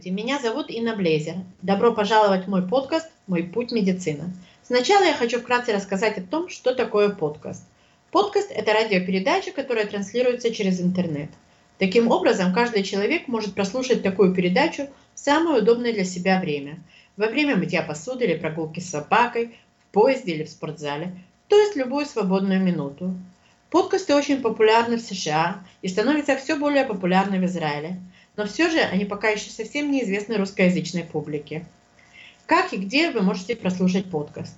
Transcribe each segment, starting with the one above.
Здравствуйте, меня зовут Инна Блейзер. Добро пожаловать в мой подкаст «Мой путь медицина». Сначала я хочу вкратце рассказать о том, что такое подкаст. Подкаст – это радиопередача, которая транслируется через интернет. Таким образом, каждый человек может прослушать такую передачу в самое удобное для себя время. Во время мытья посуды или прогулки с собакой, в поезде или в спортзале, то есть любую свободную минуту. Подкасты очень популярны в США и становятся все более популярны в Израиле – но все же они пока еще совсем неизвестны русскоязычной публике. Как и где вы можете прослушать подкаст?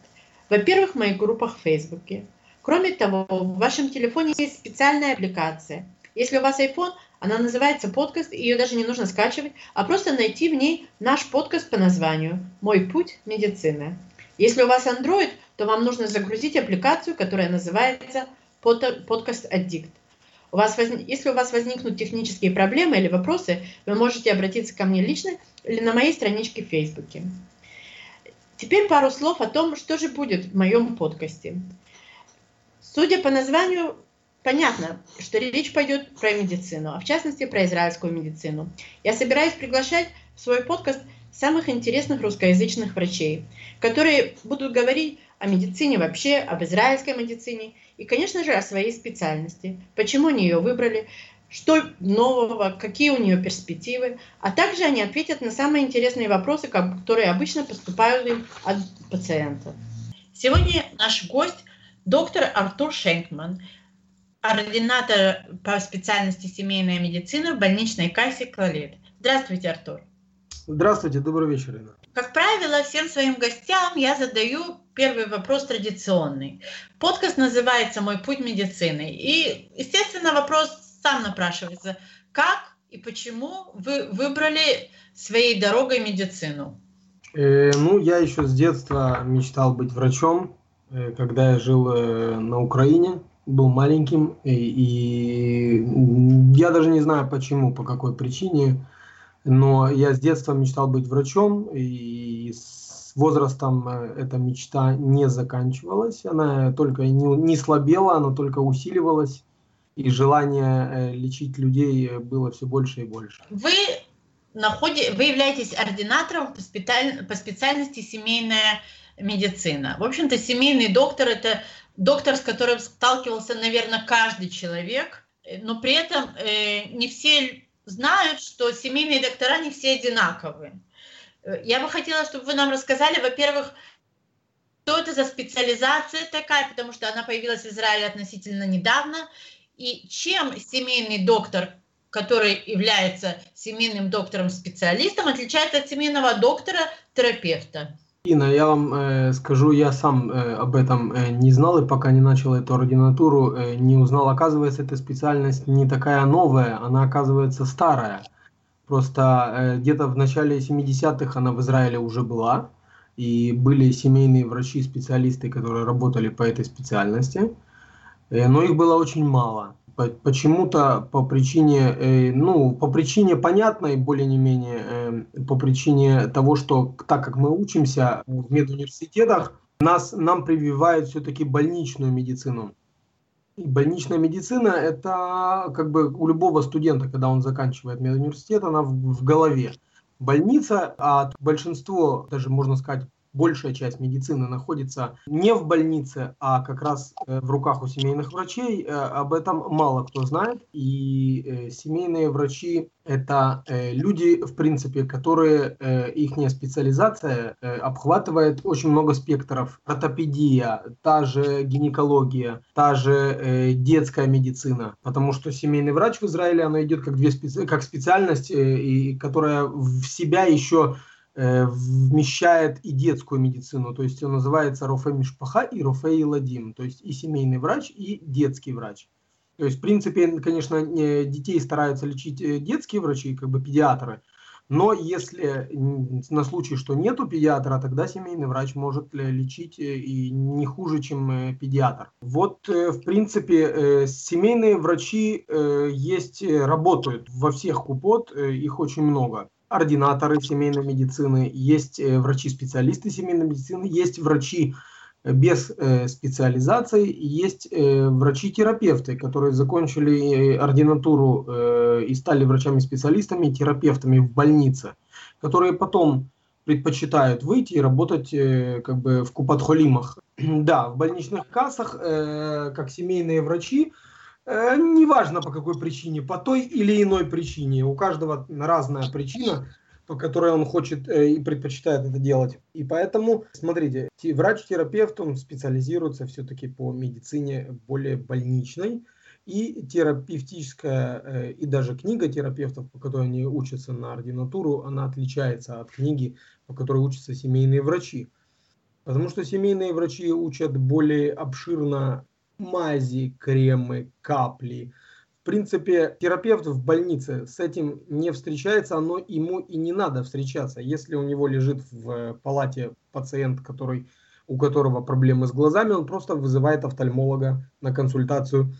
Во-первых, в моих группах в Фейсбуке. Кроме того, в вашем телефоне есть специальная аппликация. Если у вас iPhone, она называется подкаст, ее даже не нужно скачивать, а просто найти в ней наш подкаст по названию «Мой путь медицины». Если у вас Android, то вам нужно загрузить аппликацию, которая называется «Подкаст Addict». У вас воз... Если у вас возникнут технические проблемы или вопросы, вы можете обратиться ко мне лично или на моей страничке в Фейсбуке. Теперь пару слов о том, что же будет в моем подкасте. Судя по названию, понятно, что речь пойдет про медицину, а в частности про израильскую медицину. Я собираюсь приглашать в свой подкаст самых интересных русскоязычных врачей, которые будут говорить о медицине вообще, об израильской медицине и, конечно же, о своей специальности, почему они ее выбрали, что нового, какие у нее перспективы, а также они ответят на самые интересные вопросы, которые обычно поступают им от пациентов. Сегодня наш гость доктор Артур Шенкман, ординатор по специальности семейная медицина в больничной кассе Клалет. Здравствуйте, Артур. Здравствуйте, добрый вечер, Инна. Как правило, всем своим гостям я задаю первый вопрос традиционный. Подкаст называется «Мой путь медицины». И, естественно, вопрос сам напрашивается. Как и почему вы выбрали своей дорогой медицину? Э, ну, я еще с детства мечтал быть врачом. Э, когда я жил э, на Украине, был маленьким, и, и я даже не знаю почему, по какой причине, но я с детства мечтал быть врачом, и с возрастом э, эта мечта не заканчивалась, она только не, не слабела, она только усиливалась, и желание э, лечить людей было все больше и больше. Вы находи, вы являетесь ординатором по, специаль, по специальности семейная медицина. В общем-то, семейный доктор – это доктор, с которым сталкивался, наверное, каждый человек, но при этом э, не все знают, что семейные доктора не все одинаковые. Э, я бы хотела, чтобы вы нам рассказали, во-первых, что это за специализация такая, потому что она появилась в Израиле относительно недавно, и чем семейный доктор, который является семейным доктором-специалистом, отличается от семейного доктора-терапевта? Инна, я вам э, скажу, я сам э, об этом э, не знал и пока не начал эту ординатуру, э, не узнал. Оказывается, эта специальность не такая новая, она оказывается старая. Просто э, где-то в начале 70-х она в Израиле уже была, и были семейные врачи-специалисты, которые работали по этой специальности, э, но их было очень мало почему-то по причине, э, ну, по причине понятной, более не менее, э, по причине того, что так как мы учимся в медуниверситетах, нас, нам прививают все-таки больничную медицину. И больничная медицина – это как бы у любого студента, когда он заканчивает медуниверситет, она в, в голове. Больница, а большинство, даже можно сказать, большая часть медицины находится не в больнице, а как раз э, в руках у семейных врачей, э, об этом мало кто знает. И э, семейные врачи – это люди, в принципе, которые, их специализация обхватывает очень много спектров. Ортопедия, та же гинекология, та же детская медицина. Потому что семейный врач в Израиле, она идет как, две специ... как специальность, и, которая в себя еще вмещает и детскую медицину, то есть он называется Рофе Мишпаха и Рофе Иладим, то есть и семейный врач, и детский врач. То есть, в принципе, конечно, детей стараются лечить э, детские врачи, как бы педиатры, но если на случай, что нету педиатра, тогда семейный врач может лечить э, и не хуже, чем педиатр. Вот, в принципе, семейные врачи есть, работают во всех купот, их очень много ординаторы семейной медицины, есть э, врачи-специалисты семейной медицины, есть врачи э, без э, специализации, есть врачи-терапевты, которые закончили ординатуру и стали врачами-специалистами, терапевтами в больнице, которые потом предпочитают выйти и работать как бы в купатхолимах. да, в больничных кассах, как семейные врачи, неважно по какой причине, по той или иной причине, у каждого разная причина, по которой он хочет э, и предпочитает это делать. И поэтому, смотрите, врач-терапевт, он специализируется все-таки по медицине более больничной, и терапевтическая, э, и даже книга терапевтов, по которой они учатся на ординатуру, она отличается от книги, по которой учатся семейные врачи. Потому что семейные врачи учат более обширно мази, кремы, капли. В принципе, терапевт в больнице с этим не встречается, но ему и не надо встречаться. Если у него лежит в палате пациент, который, у которого проблемы с глазами, он просто вызывает офтальмолога на консультацию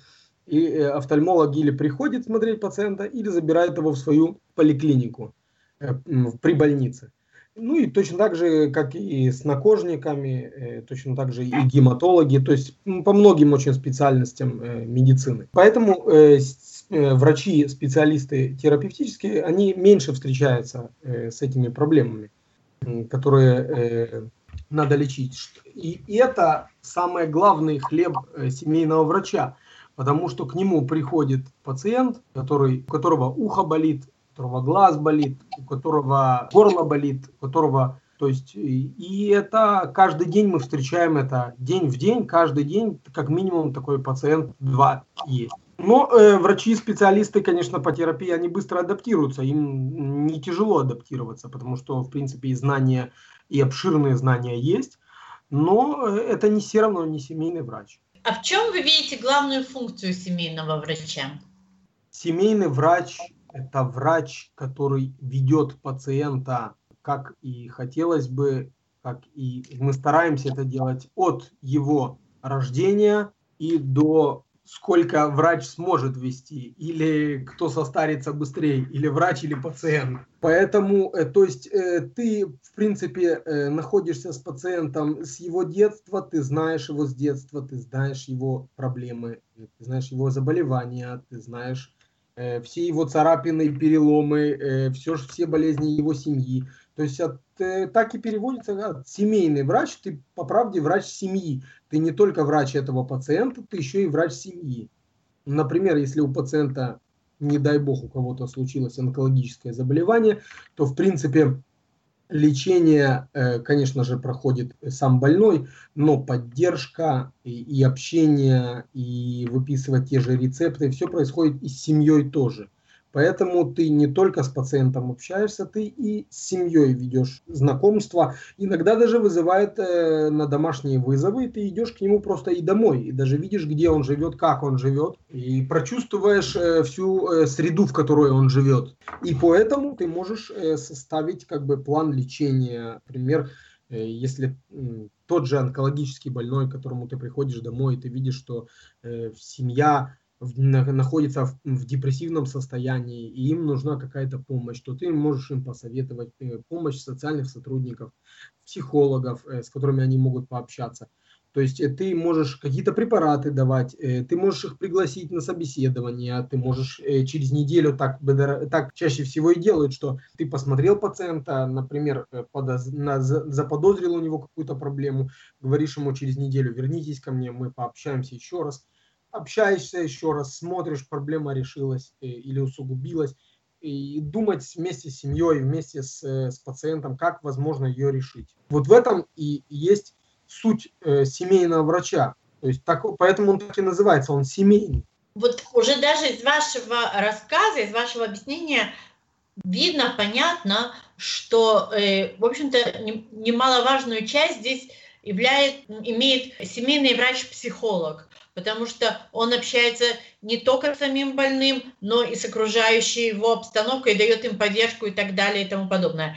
и э, офтальмолог или приходит смотреть пациента, или забирает его в свою поликлинику э, при больнице. Ну и точно так же, как и с накожниками, э, точно так же и гематологи, то есть по многим очень специальностям медицины. Поэтому врачи, специалисты терапевтические, они меньше встречаются с этими проблемами, которые надо лечить. И это самый главный хлеб семейного врача потому что к нему приходит пациент, который, у которого ухо болит, у которого глаз болит, у которого горло болит, у которого то есть, и это каждый день мы встречаем это день в день, каждый день, как минимум такой пациент два есть. Но э, врачи-специалисты, конечно, по терапии, они быстро адаптируются, им не тяжело адаптироваться, потому что, в принципе, и знания, и обширные знания есть, но э, это не все равно не семейный врач. А в чем вы видите главную функцию семейного врача? Семейный врач – это врач, который ведет пациента, как и хотелось бы, как и мы стараемся это делать от его рождения и до сколько врач сможет вести, или кто состарится быстрее, или врач, или пациент. Поэтому, э, то есть э, ты, в принципе, э, находишься с пациентом с его детства, ты знаешь его с детства, ты знаешь его проблемы, ты знаешь его заболевания, ты знаешь все его царапины, переломы, все, все болезни его семьи. То есть от, так и переводится от семейный врач, ты по правде врач семьи. Ты не только врач этого пациента, ты еще и врач семьи. Например, если у пациента, не дай бог, у кого-то случилось онкологическое заболевание, то в принципе лечение, э, конечно же, проходит сам больной, но поддержка и, и общение, и выписывать те же рецепты, все происходит и с семьей тоже. Поэтому ты не только с пациентом общаешься, ты и с семьей ведешь знакомство. Иногда даже вызывает э, на домашние вызовы, и ты идешь к нему просто и домой, и даже видишь, где он живет, как он живет, и прочувствуешь э, всю э, среду, в которой он живет. И поэтому ты можешь э, составить как бы план лечения. Например, э, если тот же онкологический больной, к которому ты приходишь домой, и ты видишь, что э, семья находится в, в депрессивном состоянии, и им нужна какая-то помощь, то ты можешь им посоветовать э, помощь социальных сотрудников, психологов, э, с которыми они могут пообщаться. То есть э, ты можешь какие-то препараты давать, ты можешь их пригласить на собеседование, ты можешь через неделю, так, так чаще всего и делают, что ты посмотрел пациента, например, подоз, на, заподозрил у него какую-то проблему, говоришь ему через неделю, вернитесь ко мне, мы пообщаемся еще раз, общаешься еще раз, смотришь, проблема решилась э, или усугубилась, и думать вместе с семьей, вместе с, э, с пациентом, как возможно ее решить. Вот в этом и есть суть э, семейного врача. То есть так, поэтому он так и называется, он семейный. Вот уже даже из вашего рассказа, из вашего объяснения видно, понятно, что, э, в общем-то, немаловажную часть здесь являет, имеет семейный врач-психолог потому что он общается не только с самим больным, но и с окружающей его обстановкой, дает им поддержку и так далее и тому подобное.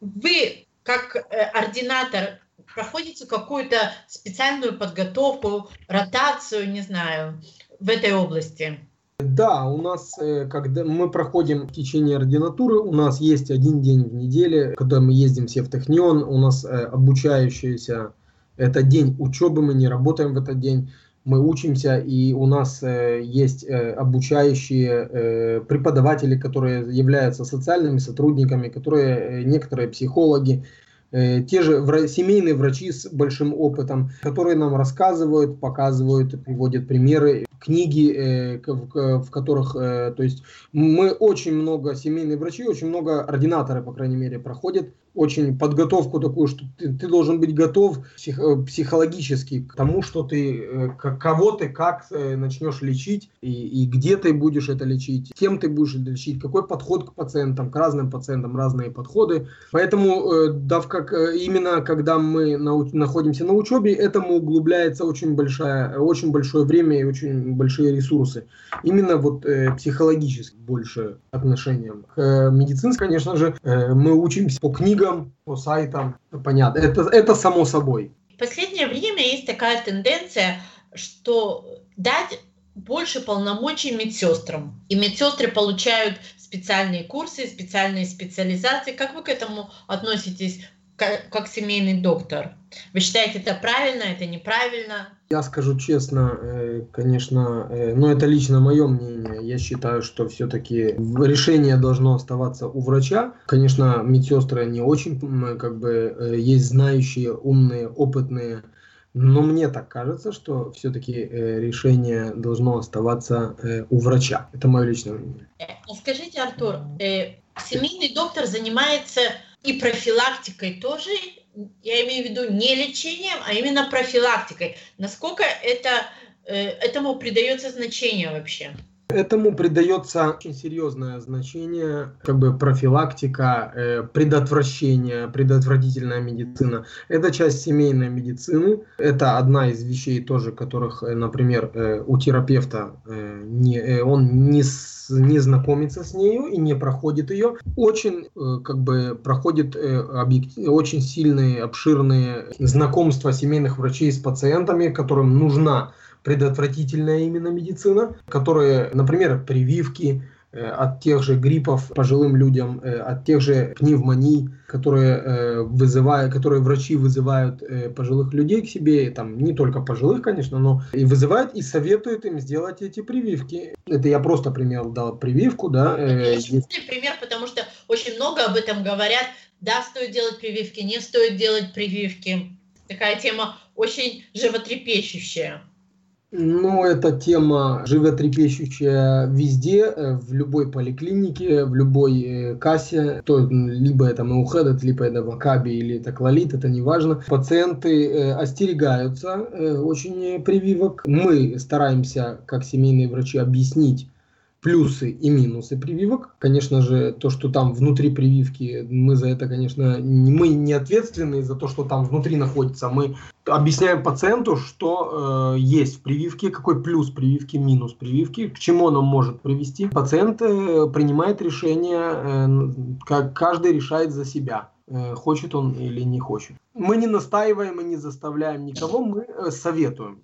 Вы, как э, ординатор, проходите какую-то специальную подготовку, ротацию, не знаю, в этой области? Да, у нас, э, когда мы проходим в течение ординатуры, у нас есть один день в неделе, когда мы ездим все в Технион, у нас э, обучающиеся, это день учебы, мы не работаем в этот день. Мы учимся, и у нас э, есть э, обучающие э, преподаватели, которые являются социальными сотрудниками, которые э, некоторые психологи, э, те же вра- семейные врачи с большим опытом, которые нам рассказывают, показывают, приводят примеры книги, э, в, в которых, э, то есть мы очень много семейные врачи, очень много ординаторы, по крайней мере, проходят очень подготовку такую, что ты, ты должен быть готов псих, э, психологически к тому, что ты, э, кого ты как э, начнешь лечить и, и где ты будешь это лечить, кем ты будешь это лечить, какой подход к пациентам, к разным пациентам разные подходы. Поэтому, да, как, именно когда мы нау- находимся на учебе, этому углубляется очень, большая, очень большое время и очень большие ресурсы. Именно вот э, психологически больше отношением. К э, конечно же, э, мы учимся по книгам, книгам, по сайтам. Понятно. Это, это само собой. В последнее время есть такая тенденция, что дать больше полномочий медсестрам. И медсестры получают специальные курсы, специальные специализации. Как вы к этому относитесь? Как, как семейный доктор. Вы считаете это правильно, это неправильно? Я скажу честно, э, конечно, э, но это лично мое мнение. Я считаю, что все-таки решение должно оставаться у врача. Конечно, медсестры не очень, как бы, э, есть знающие, умные, опытные, но мне так кажется, что все-таки решение должно оставаться у врача. Это мое личное мнение. Скажите, Артур, семейный доктор занимается и профилактикой тоже, я имею в виду не лечением, а именно профилактикой. Насколько это, э, этому придается значение вообще? Этому придается очень серьезное значение, как бы профилактика, э, предотвращение, предотвратительная медицина. Это часть семейной медицины. Это одна из вещей тоже, которых, э, например, э, у терапевта не, он не, не знакомится с нею и не проходит ее. Очень как бы проходит объектив, очень сильные, обширные знакомства семейных врачей с пациентами, которым нужна предотвратительная именно медицина, которые, например, прививки э, от тех же гриппов пожилым людям, э, от тех же пневмоний, которые э, вызывают, которые врачи вызывают пожилых людей к себе, там не только пожилых, конечно, но и вызывают и советуют им сделать эти прививки. Это я просто пример дал прививку, да. Есть пример, потому что очень много об этом говорят. Да, стоит делать прививки, не стоит делать прививки. Такая тема очень животрепещущая. Ну, эта тема животрепещущая везде, э, в любой поликлинике, в любой э, кассе. То, либо это Маухедет, либо это Вакаби, или это Клалит, это не важно. Пациенты э, остерегаются очень прививок. Мы стараемся, как семейные врачи, объяснить плюсы и минусы прививок. Конечно же, то, что там внутри прививки, мы за это, конечно, мы не ответственны за то, что там внутри находится. Мы объясняем пациенту, что э, есть в прививке, какой плюс прививки, минус прививки, к чему она может привести. Пациент э, принимает решение, э, как каждый решает за себя э, хочет он или не хочет. Мы не настаиваем и не заставляем никого, мы э, советуем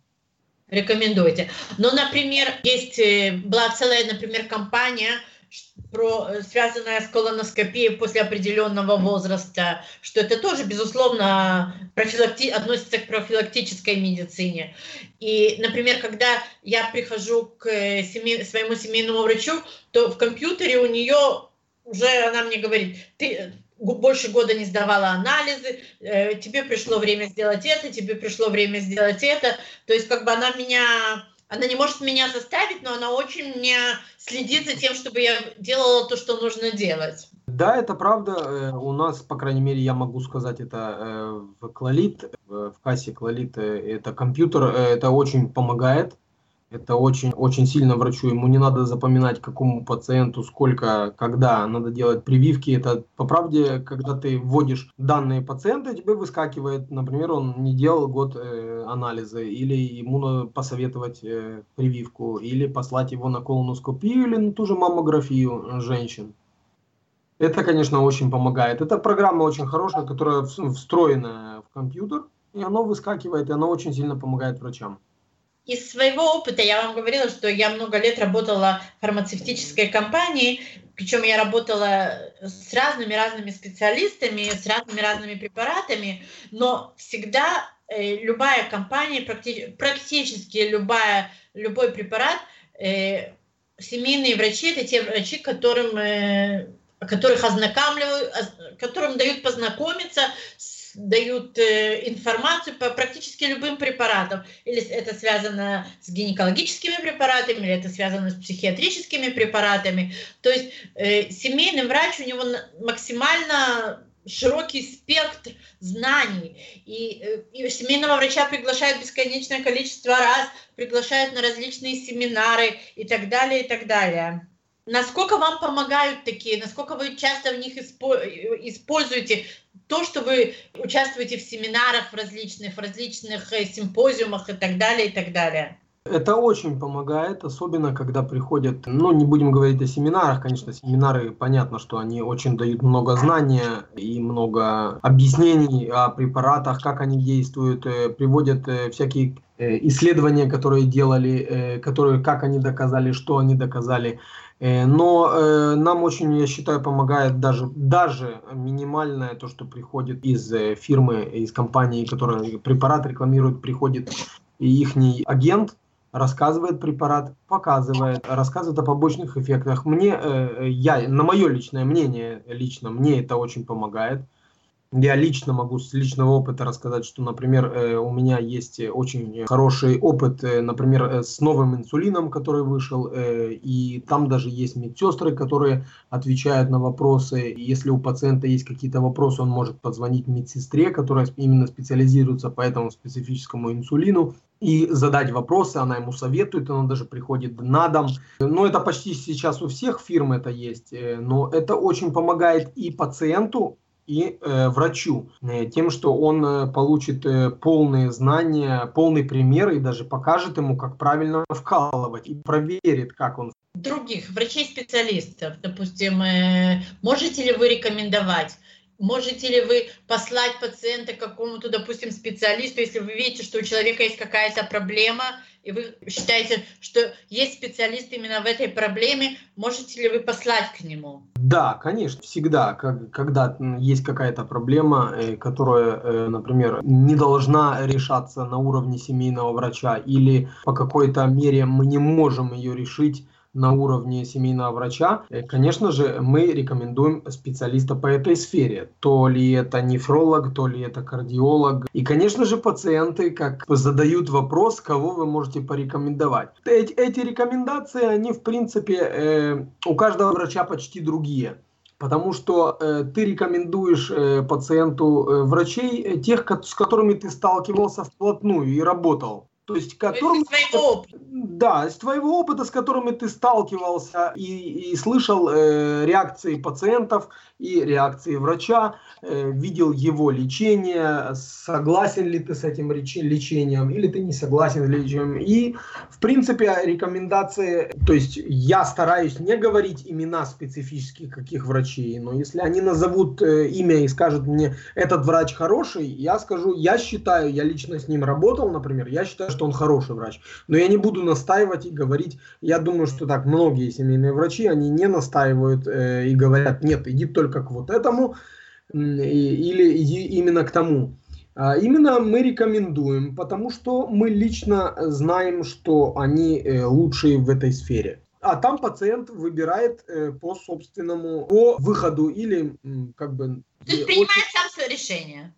рекомендуете. Но, например, есть, э, была целая, например, компания, про, э, связанная с колоноскопией после определенного возраста, что это тоже, безусловно, профилакти, относится к профилактической медицине. И, например, когда я прихожу к э, семей, своему семейному врачу, то в компьютере у нее уже она мне говорит, ты больше года не сдавала анализы, э, тебе пришло время сделать это, тебе пришло время сделать это. То есть как бы она меня, она не может меня заставить, но она очень мне следит за тем, чтобы я делала то, что нужно делать. Да, это правда. Э, у нас, по крайней мере, я могу сказать это э, в Клалит, в кассе Клалит, это компьютер, это очень помогает это очень, очень сильно врачу. Ему не надо запоминать, какому пациенту, сколько, когда надо делать прививки. Это, по правде, когда ты вводишь данные пациента, тебе выскакивает, например, он не делал год э, анализы, или ему надо посоветовать э, прививку, или послать его на колоноскопию, или на ту же маммографию женщин. Это, конечно, очень помогает. Это программа очень хорошая, которая встроена в компьютер, и она выскакивает, и она очень сильно помогает врачам из своего опыта я вам говорила, что я много лет работала в фармацевтической компании, причем я работала с разными разными специалистами, с разными разными препаратами, но всегда э, любая компания, практи практически любая, любой препарат, э, семейные врачи – это те врачи, которым, э, которых ознакомливают, которым дают познакомиться с дают э, информацию по практически любым препаратам. Или это связано с гинекологическими препаратами, или это связано с психиатрическими препаратами. То есть э, семейный врач, у него максимально широкий спектр знаний. И, э, и семейного врача приглашают бесконечное количество раз, приглашают на различные семинары и так далее, и так далее. Насколько вам помогают такие, насколько вы часто в них используете то, что вы участвуете в семинарах в различных, в различных э, симпозиумах и так далее, и так далее? Это очень помогает, особенно когда приходят, ну не будем говорить о семинарах, конечно, семинары, понятно, что они очень дают много знания и много объяснений о препаратах, как они действуют, э, приводят э, всякие исследования, которые делали, которые, как они доказали, что они доказали. Э, но э, нам очень, я считаю, помогает даже, даже минимальное то, что приходит из э, фирмы, из компании, которая препарат рекламирует, приходит их агент, рассказывает препарат, показывает, рассказывает о побочных эффектах. Мне, я, на мое личное мнение, лично мне это очень помогает. Я лично могу с личного опыта рассказать, что, например, э, у меня есть очень хороший опыт, э, например, э, с новым инсулином, который вышел, и там даже есть медсестры, которые отвечают на вопросы. Если у пациента есть какие-то вопросы, он может позвонить медсестре, которая именно специализируется по этому специфическому инсулину, и задать вопросы, она ему советует, она даже приходит на дом. Но это почти сейчас у всех фирм это есть, но это очень помогает и пациенту, и э, врачу, э, тем, что он э, получит э, полные знания, полный пример и даже покажет ему, как правильно вкалывать и проверит, как он. Других врачей-специалистов, допустим, можете ли вы рекомендовать Можете ли вы послать пациента к какому-то, допустим, специалисту, если вы видите, что у человека есть какая-то проблема, и вы считаете, что есть специалист именно в этой проблеме, можете ли вы послать к нему? Да, конечно, всегда, как, когда есть какая-то проблема, э, которая, э, например, не должна решаться на уровне семейного врача, или по какой-то мере мы не можем ее решить, на уровне семейного врача, э, конечно же, мы рекомендуем специалиста по этой сфере. То ли это нефролог, то ли это кардиолог. И, конечно же, пациенты как задают вопрос, кого вы можете порекомендовать. Эти, эти рекомендации, они, в принципе, э, у каждого врача почти другие. Потому что э, ты рекомендуешь э, пациенту э, врачей, э, тех, с которыми ты сталкивался вплотную и работал. То есть, которым... То есть своего опыта. Да, из твоего опыта, с которыми ты сталкивался и, и слышал э, реакции пациентов и реакции врача, э, видел его лечение, согласен ли ты с этим лечением или ты не согласен с лечением. И, в принципе, рекомендации, то есть я стараюсь не говорить имена специфических каких врачей, но если они назовут э, имя и скажут мне, этот врач хороший, я скажу, я считаю, я лично с ним работал, например, я считаю, что он хороший врач. Но я не буду настаивать и говорить, я думаю, что так многие семейные врачи, они не настаивают э, и говорят, нет, иди только к вот этому или иди именно к тому. А именно мы рекомендуем, потому что мы лично знаем, что они э, лучшие в этой сфере. А там пациент выбирает э, по собственному, по выходу или как бы... То есть принимает сам свое решение.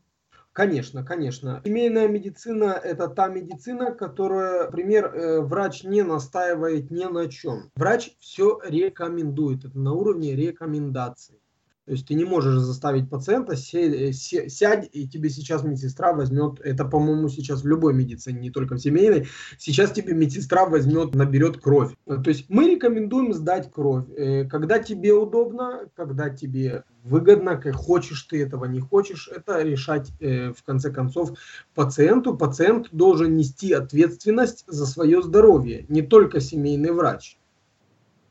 Конечно, конечно. Семейная медицина – это та медицина, которая, например, э, врач не настаивает ни на чем. Врач все рекомендует. Это на уровне рекомендаций. То есть ты не можешь заставить пациента сядь, и тебе сейчас медсестра возьмет, это, по-моему, сейчас в любой медицине, не только в семейной, сейчас тебе медсестра возьмет, наберет кровь. То есть мы рекомендуем сдать кровь, э, когда тебе удобно, когда тебе выгодно, как хочешь ты этого, не хочешь, это решать э, в конце концов пациенту. Пациент должен нести ответственность за свое здоровье, не только семейный врач.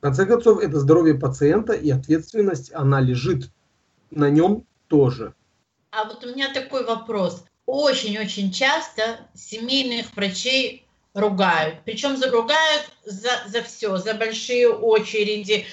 Конце концов, это здоровье пациента и ответственность, она лежит на нем тоже. А вот у меня такой вопрос. Очень-очень часто семейных врачей ругают. Причем ругают за, за все, за большие очереди,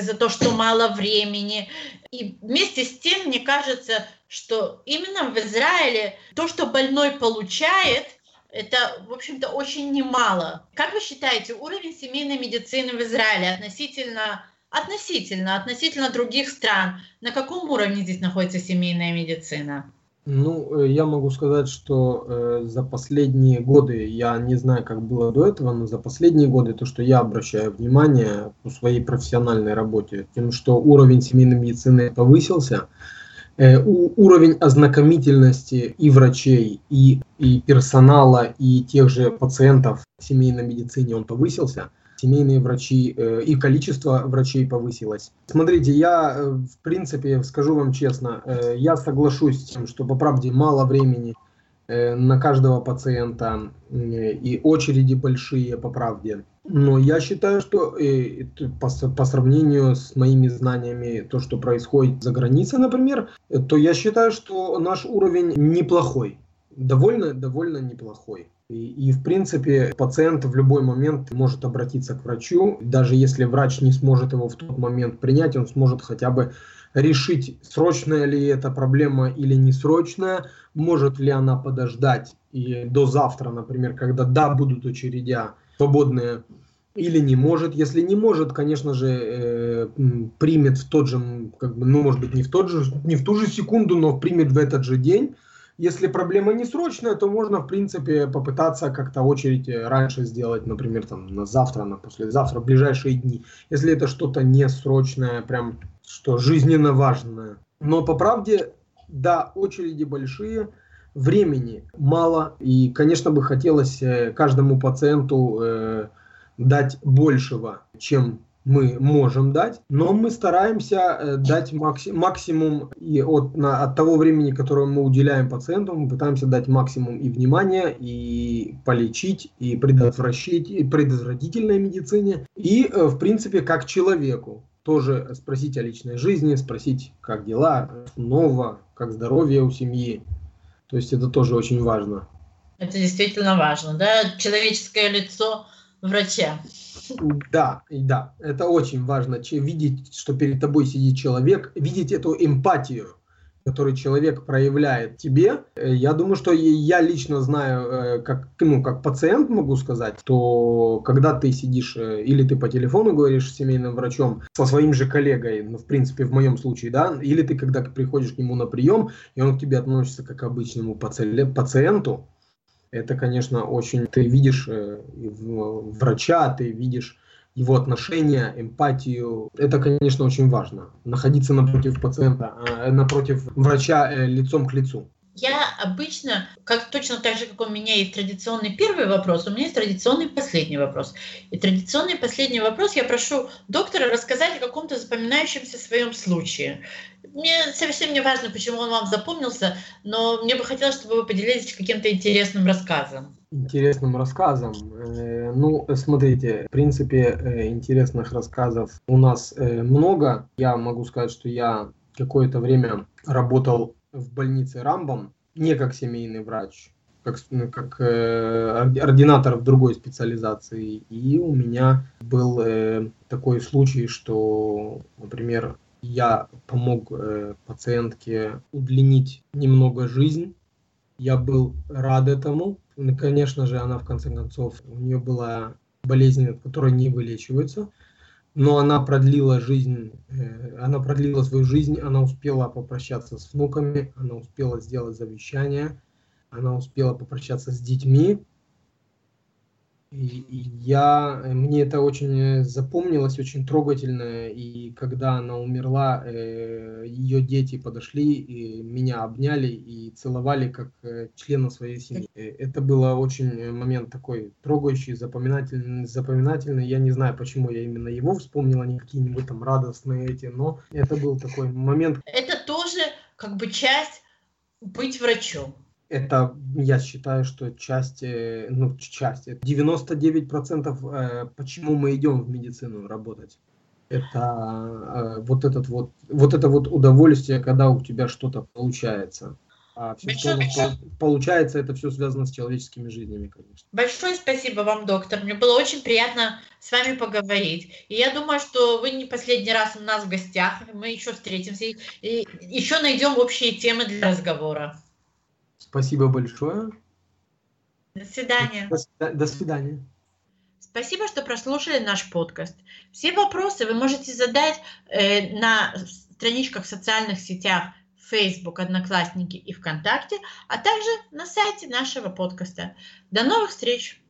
за то, что мало времени. И вместе с тем, мне кажется, что именно в Израиле то, что больной получает, это, в общем-то, очень немало. Как вы считаете, уровень семейной медицины в Израиле относительно, относительно, относительно других стран, на каком уровне здесь находится семейная медицина? Ну, э, я могу сказать, что э, за последние годы, я не знаю, как было до этого, но за последние годы то, что я обращаю внимание по своей профессиональной работе, тем, что уровень семейной медицины повысился, уровень ознакомительности и врачей, и, и персонала, и тех же пациентов в семейной медицине он повысился – семейные врачи э, и количество врачей повысилось. Смотрите, я э, в принципе скажу вам честно, э, я соглашусь с тем, что по правде мало времени на каждого пациента и очереди большие по правде. Но я считаю, что по, по сравнению с моими знаниями, то, что происходит за границей, например, то я считаю, что наш уровень неплохой. Довольно, довольно неплохой. И, и, в принципе, пациент в любой момент может обратиться к врачу. Даже если врач не сможет его в тот момент принять, он сможет хотя бы решить, срочная ли эта проблема или не срочная, может ли она подождать и до завтра, например, когда да, будут очередя свободные, или не может. Если не может, конечно же, э, примет в тот же, как бы, ну, может быть, не в, тот же, не в ту же секунду, но примет в этот же день если проблема не срочная, то можно, в принципе, попытаться как-то очередь э, раньше сделать, например, там, на завтра, на послезавтра, в ближайшие дни. Если это что-то не срочное, прям что жизненно важное. Но по правде, да, очереди большие, времени мало. И, конечно, бы хотелось э, каждому пациенту э, дать большего, чем мы можем дать, но мы стараемся э, дать макси максимум и от, на, от того времени, которое мы уделяем пациенту, мы пытаемся дать максимум и внимания, и полечить, и предотвратить, и предотвратительной медицине, и, э, в принципе, как человеку. Тоже спросить о личной жизни, спросить, как дела, снова, как здоровье у семьи. То есть это тоже очень важно. Это действительно важно, да? Человеческое лицо врача. Да, да, это очень важно, видеть, что перед тобой сидит человек, видеть эту эмпатию, которую человек проявляет тебе. Э, я думаю, что я лично знаю, э, как, ну, как пациент могу сказать, то когда ты сидишь э, или ты по телефону говоришь с семейным врачом, со своим же коллегой, ну, в принципе, в моем случае, да, или ты когда приходишь к нему на прием, и он к тебе относится как к обычному пациенту, это, конечно, очень... Ты видишь врача, ты видишь его отношения, эмпатию. Это, конечно, очень важно. Находиться напротив пациента, э, напротив врача э, лицом к лицу. Я обычно, как точно так же, как у меня есть традиционный первый вопрос, у меня есть традиционный последний вопрос. И традиционный последний вопрос я прошу доктора рассказать о каком-то запоминающемся своем случае. Мне совсем не важно, почему он вам запомнился, но мне бы хотелось, чтобы вы поделились каким-то интересным рассказом. Интересным рассказом. Э, ну, смотрите, в принципе, э, интересных рассказов у нас э, много. Я могу сказать, что я какое-то время работал в больнице Рамбом, не как семейный врач, как, ну, как ординатор в другой специализации. И у меня был такой случай, что, например, я помог пациентке удлинить немного жизнь. Я был рад этому. И, конечно же, она в конце концов, у нее была болезнь, которая не вылечивается но она продлила жизнь, э, она продлила свою жизнь, она успела попрощаться с внуками, она успела сделать завещание, она успела попрощаться с детьми, я, мне это очень э, запомнилось, очень трогательно. И когда она умерла, э, ее дети подошли, и меня обняли и целовали как э, члена своей семьи. Это было очень момент такой трогающий, запоминательный, запоминательный. Я не знаю, почему я именно его вспомнил, а не какие-нибудь там радостные эти, но это был такой момент. Это тоже как бы часть быть врачом это, я считаю, что часть, э, ну, часть, 99% э, почему мы идем в медицину работать. Это э, вот этот вот, вот это вот удовольствие, когда у тебя что-то получается. А все, большое... получается, это все связано с человеческими жизнями, конечно. Большое спасибо вам, доктор. Мне было очень приятно с вами поговорить. И я думаю, что вы не последний раз у нас в гостях. Мы еще встретимся и еще найдем общие темы для разговора. Спасибо большое. До свидания. До, до свидания. Спасибо, что прослушали наш подкаст. Все вопросы вы можете задать э, на страничках в социальных сетях Facebook, Одноклассники и ВКонтакте, а также на сайте нашего подкаста. До новых встреч!